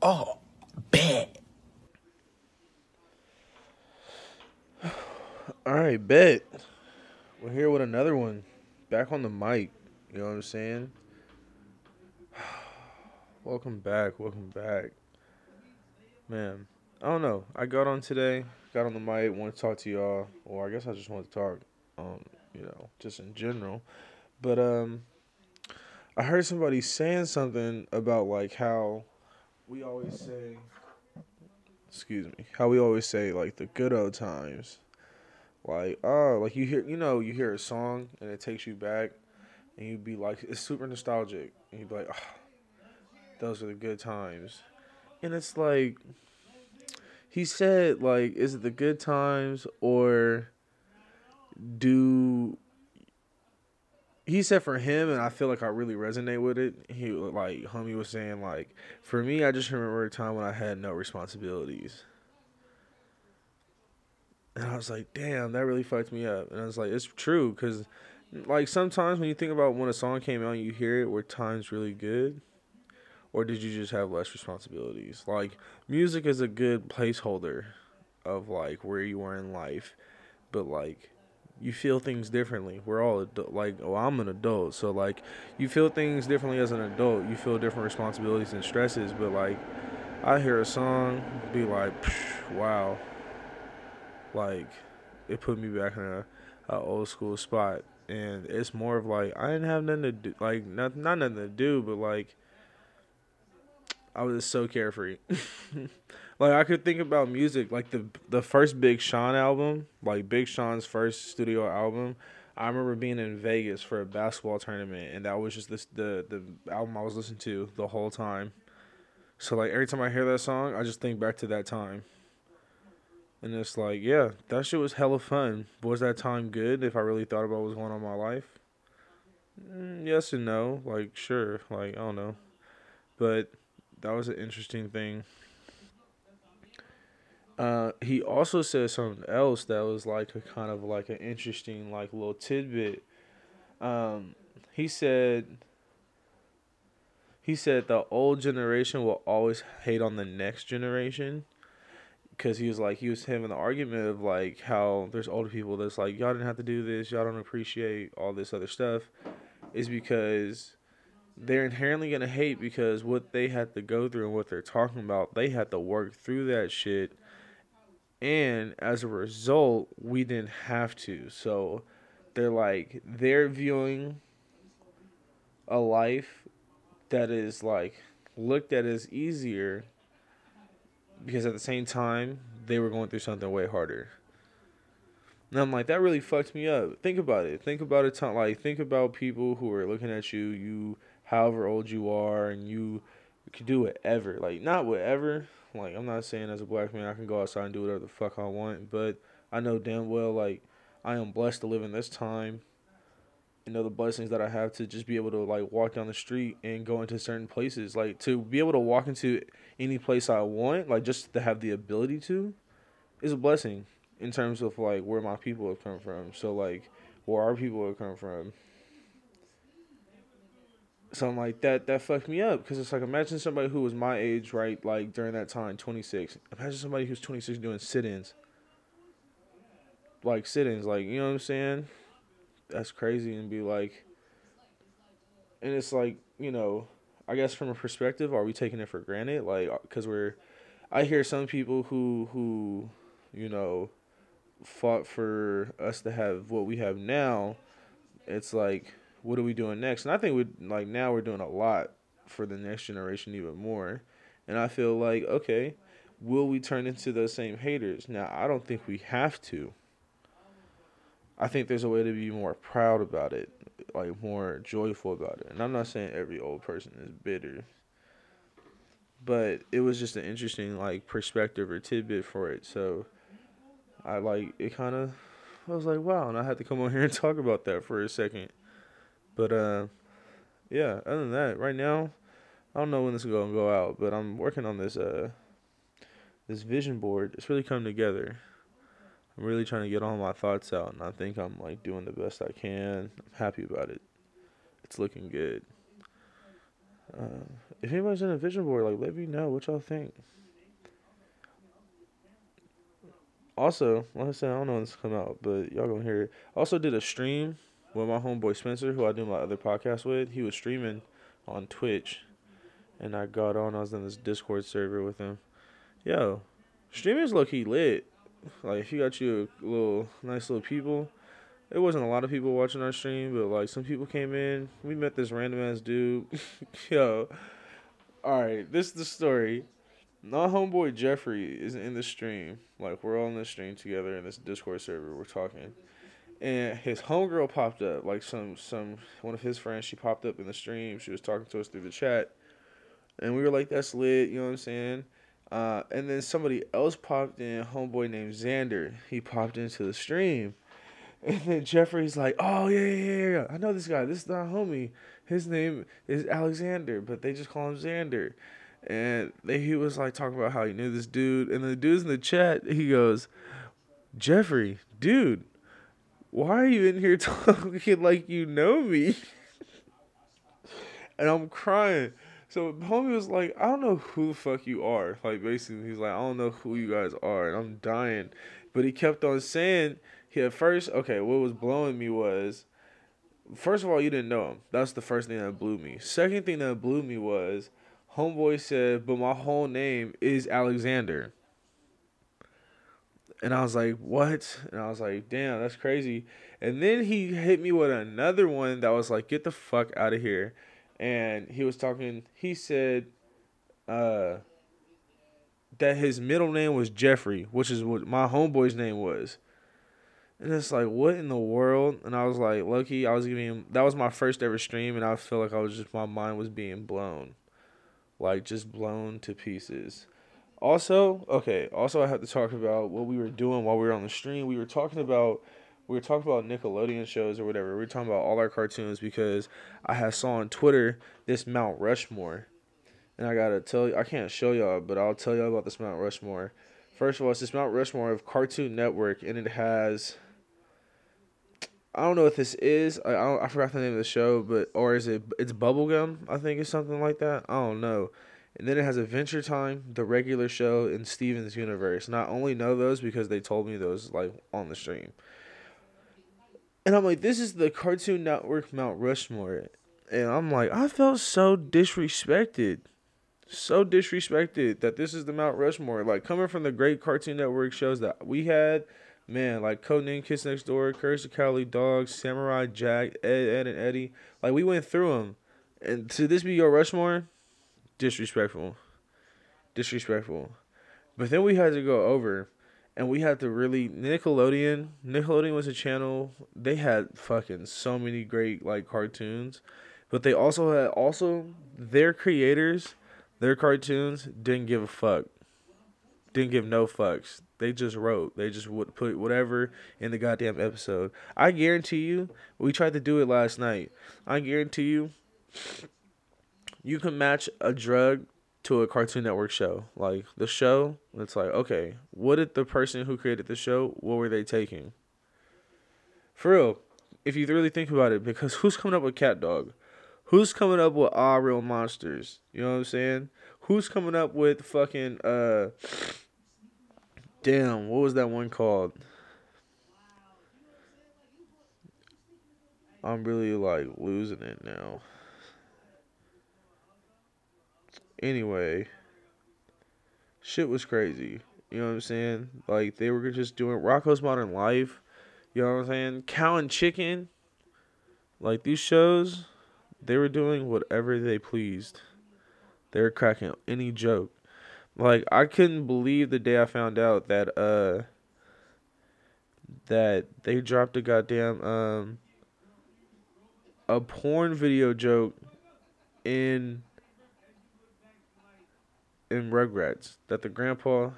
Oh, bet. All right, bet. We're here with another one. Back on the mic. You know what I'm saying? welcome back. Welcome back. Man, I don't know. I got on today, got on the mic, want to talk to y'all. Or I guess I just want to talk, um, you know, just in general. But um, I heard somebody saying something about like how we always say, excuse me, how we always say like the good old times. Like, oh, like you hear, you know, you hear a song and it takes you back, and you'd be like, it's super nostalgic, and you'd be like, oh, those are the good times, and it's like, he said, like, is it the good times or do he said for him, and I feel like I really resonate with it. He like homie was saying like, for me, I just remember a time when I had no responsibilities, and I was like, damn, that really fucked me up. And I was like, it's true, cause like sometimes when you think about when a song came out, and you hear it, were times really good, or did you just have less responsibilities? Like music is a good placeholder of like where you are in life, but like you feel things differently. We're all like, oh, I'm an adult, so like, you feel things differently as an adult. You feel different responsibilities and stresses, but like, I hear a song, be like, wow, like, it put me back in a, a old school spot, and it's more of like I didn't have nothing to do, like not not nothing to do, but like, I was so carefree. Like I could think about music, like the the first Big Sean album, like Big Sean's first studio album. I remember being in Vegas for a basketball tournament, and that was just this the the album I was listening to the whole time. So like every time I hear that song, I just think back to that time. And it's like, yeah, that shit was hella fun. Was that time good if I really thought about what was going on in my life? Mm, yes and no. Like, sure. Like, I don't know. But that was an interesting thing. Uh, he also said something else that was like a kind of like an interesting like little tidbit. Um, he said he said the old generation will always hate on the next generation. Because he was like he was having the argument of like how there's older people that's like y'all didn't have to do this. Y'all don't appreciate all this other stuff. Is because they're inherently gonna hate because what they had to go through and what they're talking about they had to work through that shit and as a result we didn't have to. So they're like they're viewing a life that is like looked at as easier because at the same time they were going through something way harder. And i'm like that really fucked me up. Think about it. Think about it like think about people who are looking at you you however old you are and you, you can do whatever like not whatever like I'm not saying as a black man I can go outside and do whatever the fuck I want, but I know damn well like I am blessed to live in this time. Know the blessings that I have to just be able to like walk down the street and go into certain places, like to be able to walk into any place I want, like just to have the ability to, is a blessing in terms of like where my people have come from. So like where our people have come from, something like that that fucked me up. Because it's like imagine somebody who was my age right like during that time 26 imagine somebody who's 26 doing sit-ins. Like sit-ins like you know what i'm saying? That's crazy and be like and it's like you know i guess from a perspective are we taking it for granted? Like uh, because we're i hear some people who who you know fought for us to have what we have now. It's like what are we doing next? And I think we like now we're doing a lot for the next generation even more. And I feel like okay, will we turn into those same haters? Now I don't think we have to. I think there's a way to be more proud about it, like more joyful about it. And I'm not saying every old person is bitter. But it was just an interesting like perspective or tidbit for it. So I like it kind of I was like, wow, and I had to come on here and talk about that for a second. But uh, yeah. Other than that, right now, I don't know when this is gonna go out, but I'm working on this uh this vision board. It's really coming together. I'm really trying to get all my thoughts out, and I think I'm like doing the best I can. I'm happy about it. It's looking good. Uh, if anybody's in a vision board, like let me know what y'all think. Also, like I said, I don't know when this come out, but y'all gonna hear it. Also did a stream with my homeboy Spencer, who I do my other podcast with. He was streaming on Twitch, and I got on. I was in this Discord server with him. Yo, streaming is low key lit. Like if you got you a little nice little people, it wasn't a lot of people watching our stream, but like some people came in. We met this random ass dude. Yo, all right, this is the story. My homeboy Jeffrey is in the stream. Like we're all in the stream together in this Discord server. We're talking, and his homegirl popped up. Like some some one of his friends. She popped up in the stream. She was talking to us through the chat, and we were like, "That's lit." You know what I'm saying? Uh, and then somebody else popped in. Homeboy named Xander. He popped into the stream. And then Jeffrey's like, "Oh yeah, yeah, yeah, I know this guy. This is my homie. His name is Alexander, but they just call him Xander." And they, he was like talking about how he knew this dude, and the dude's in the chat. He goes, "Jeffrey, dude, why are you in here talking like you know me?" and I'm crying. So homie was like, "I don't know who the fuck you are." Like basically, he's like, "I don't know who you guys are," and I'm dying. But he kept on saying he at first, okay, what was blowing me was, first of all, you didn't know him. That's the first thing that blew me. Second thing that blew me was, homeboy said, but my whole name is Alexander. And I was like, what? And I was like, damn, that's crazy. And then he hit me with another one that was like, get the fuck out of here. And he was talking, he said, uh, that his middle name was Jeffrey, which is what my homeboy's name was. And it's like, what in the world? And I was like, lucky, I was giving him, that was my first ever stream, and I feel like I was just my mind was being blown, like just blown to pieces. Also, okay, also I have to talk about what we were doing while we were on the stream. We were talking about we were talking about Nickelodeon shows or whatever. We were talking about all our cartoons because I had saw on Twitter this Mount Rushmore. And I gotta tell you I can't show y'all, but I'll tell y'all about this Mount Rushmore. First of all, it's this Mount Rushmore of Cartoon Network and it has I don't know what this is. I I, I forgot the name of the show, but or is it? It's Bubblegum. I think it's something like that. I don't know. And then it has Adventure Time, the regular show, and Steven's Universe. And I only know those because they told me those like on the stream. And I'm like, this is the Cartoon Network Mount Rushmore. And I'm like, I felt so disrespected. So disrespected that this is the Mount Rushmore. Like coming from the great Cartoon Network shows that we had man, like Codename Kids Next Door, Courage the Cowardly Dogs, Samurai Jack, Ed, Ed, and Eddy. Like we went through them, and to this be your Rushmore, disrespectful, disrespectful. But then we had to go over, and we had to really Nickelodeon. Nickelodeon was a channel. They had fucking so many great like cartoons, but they also had also their creators, their cartoons didn't give a fuck. Didn't give no fucks they just wrote. They just would put whatever in the goddamn episode. I guarantee you, we tried to do it last night. I guarantee you, you can match a drug to a Cartoon Network show. Like the show, it's like, okay, what did the person who created the show, what were they taking? For real, if you really think about it, because who's coming up with CatDog? Who's coming up with Ah Real Monsters? You know what I'm saying? Who's coming up with fucking uh Damn, what was that one called? I'm really like losing it now. Anyway, shit was crazy. You know what I'm saying? Like they were just doing Rocko's Modern Life. You know what I'm saying? Cow and Chicken. Like these shows, they were doing whatever they pleased. They were cracking any joke. Like I couldn't believe the day I found out that uh that they dropped a goddamn um a porn video joke in in Rugrats that the grandpa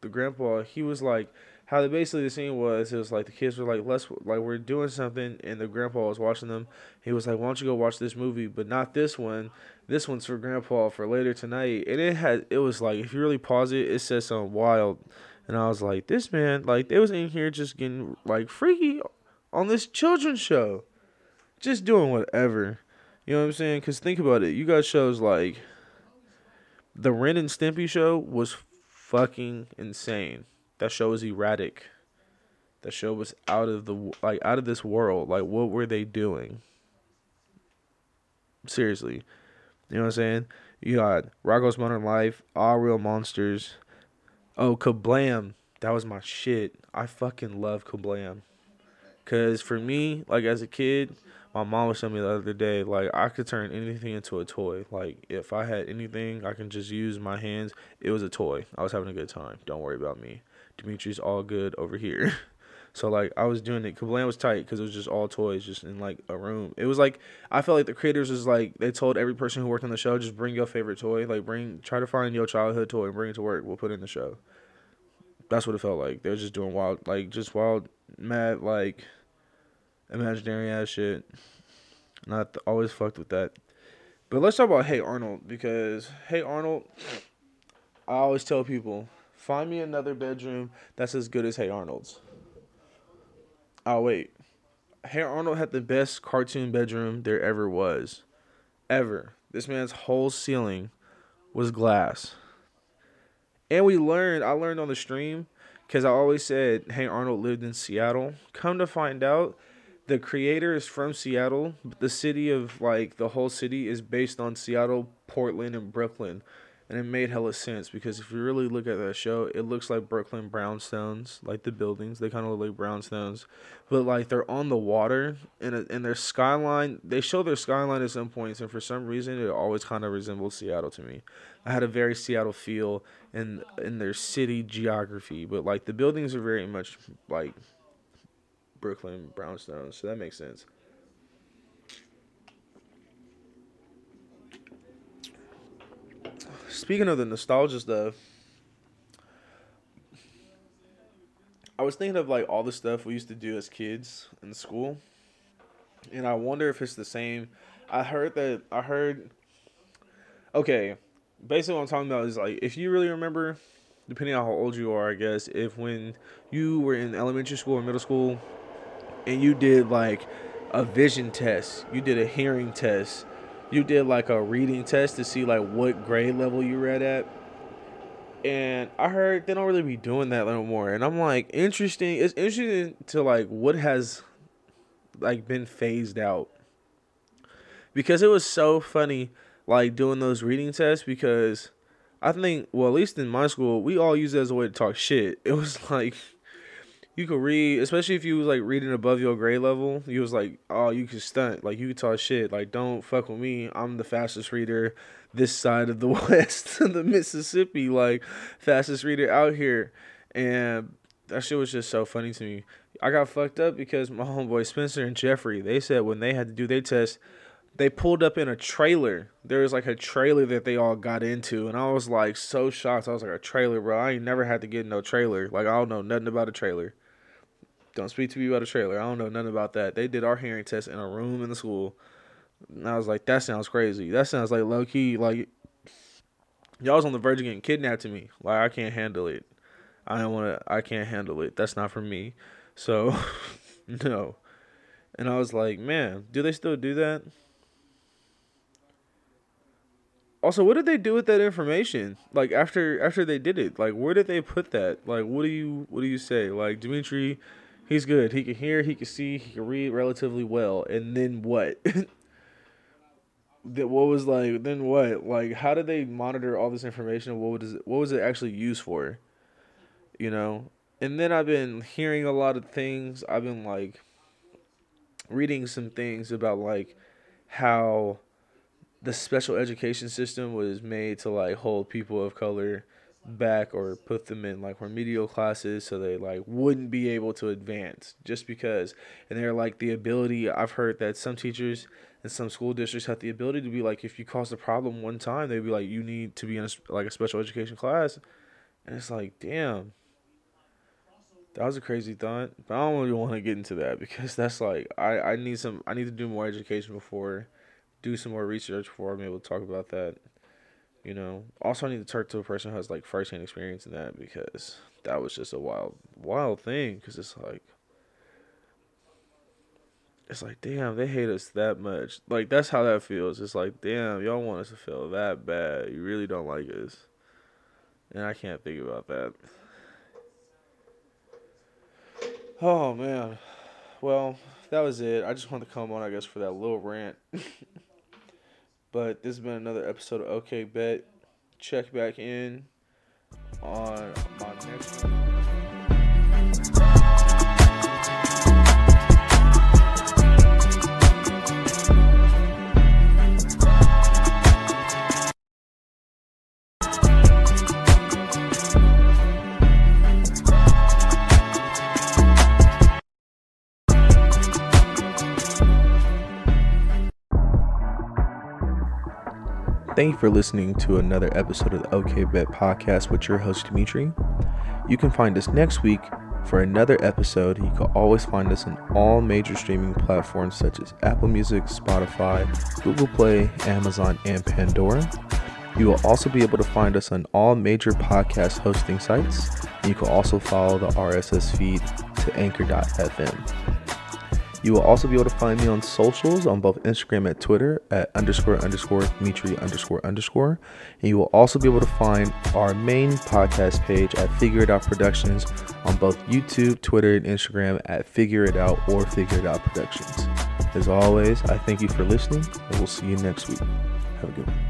the grandpa he was like how the basically the scene was, it was like the kids were like, let's like we're doing something, and the grandpa was watching them. He was like, why don't you go watch this movie, but not this one. This one's for grandpa for later tonight. And it had it was like if you really pause it, it says something wild, and I was like, this man like they was in here just getting like freaky on this children's show, just doing whatever. You know what I'm saying? Cause think about it, you got shows like The Ren and Stimpy show was fucking insane. That show was erratic. That show was out of the like out of this world. Like what were they doing? Seriously. You know what I'm saying? You got Rocko's Modern Life, All Real Monsters. Oh, Kablam. That was my shit. I fucking love Kablam. Cause for me, like as a kid, my mom was telling me the other day, like I could turn anything into a toy. Like if I had anything, I can just use my hands. It was a toy. I was having a good time. Don't worry about me. Dimitri's all good over here. So like I was doing it. Kablam was tight because it was just all toys, just in like a room. It was like I felt like the creators was like they told every person who worked on the show just bring your favorite toy, like bring try to find your childhood toy and bring it to work. We'll put it in the show. That's what it felt like. They were just doing wild, like just wild, mad, like imaginary ass shit. Not always fucked with that. But let's talk about Hey Arnold because Hey Arnold, I always tell people find me another bedroom that's as good as Hey Arnold's. Oh wait, Hey Arnold had the best cartoon bedroom there ever was, ever. This man's whole ceiling was glass. And we learned, I learned on the stream, because I always said, Hey Arnold lived in Seattle. Come to find out, the creator is from Seattle, but the city of like the whole city is based on Seattle, Portland, and Brooklyn and it made hella sense because if you really look at that show, it looks like Brooklyn brownstones, like the buildings. They kind of look like brownstones, but like they're on the water and uh, and their skyline. They show their skyline at some points, and for some reason, it always kind of resembles Seattle to me. I had a very Seattle feel in in their city geography, but like the buildings are very much like Brooklyn brownstones, so that makes sense. speaking of the nostalgia stuff, I was thinking of like all the stuff we used to do as kids in school, and I wonder if it's the same. I heard that I heard. Okay, basically what I'm talking about is like if you really remember, depending on how old you are, I guess if when you were in elementary school or middle school, and you did like a vision test, you did a hearing test, you did like a reading test to see like what grade level you read at. And I heard they don't really be doing that no more. And I'm like, interesting. It's interesting to like what has like been phased out. Because it was so funny like doing those reading tests because I think well at least in my school we all use it as a way to talk shit. It was like you could read, especially if you was like reading above your grade level. You was like, oh, you could stunt, like you could talk shit. Like, don't fuck with me. I'm the fastest reader this side of the West, the Mississippi, like fastest reader out here. And that shit was just so funny to me. I got fucked up because my homeboy Spencer and Jeffrey, they said when they had to do their test, they pulled up in a trailer. There was like a trailer that they all got into, and I was like so shocked. I was like, a trailer, bro. I ain't never had to get no trailer. Like I don't know nothing about a trailer. Don't speak to me about a trailer. I don't know nothing about that. They did our hearing test in a room in the school. And I was like, that sounds crazy. That sounds like low key, like y'all was on the verge of getting kidnapped to me. Like I can't handle it. I don't want to. I can't handle it. That's not for me. So, no. And I was like, man, do they still do that? Also, what did they do with that information? Like after after they did it, like where did they put that? Like what do you what do you say? Like Dimitri He's good. He can hear, he can see, he can read relatively well. And then what? that what was like then what? Like how did they monitor all this information? What was it what was it actually used for? You know? And then I've been hearing a lot of things. I've been like reading some things about like how the special education system was made to like hold people of color back or put them in like remedial classes so they like wouldn't be able to advance just because. And they're like the ability I've heard that some teachers and some school districts have the ability to be like if you cause a problem one time they'd be like you need to be in a, like a special education class. And it's like damn. That was a crazy thought but I don't really want to get into that because that's like I I need some I need to do more education before do some more research before I'm able to talk about that you know, also I need to talk to a person who has like firsthand experience in that because that was just a wild, wild thing. Because it's like, it's like, damn, they hate us that much. Like that's how that feels. It's like, damn, y'all want us to feel that bad. You really don't like us. And I can't think about that. Oh man. Well, that was it. I just wanted to come on, I guess, for that little rant. but this has been another episode of OK Bet. Check back in on my next one. Thank you for listening to another episode of the OK Bet podcast with your host, Dimitri. You can find us next week for another episode. You can always find us on all major streaming platforms such as Apple Music, Spotify, Google Play, Amazon, and Pandora. You will also be able to find us on all major podcast hosting sites. You can also follow the RSS feed to anchor.fm. You will also be able to find me on socials on both Instagram and Twitter at underscore underscore Dimitri underscore underscore. And you will also be able to find our main podcast page at Figure It Out Productions on both YouTube, Twitter, and Instagram at Figure It Out or Figure It Out Productions. As always, I thank you for listening and we'll see you next week. Have a good one.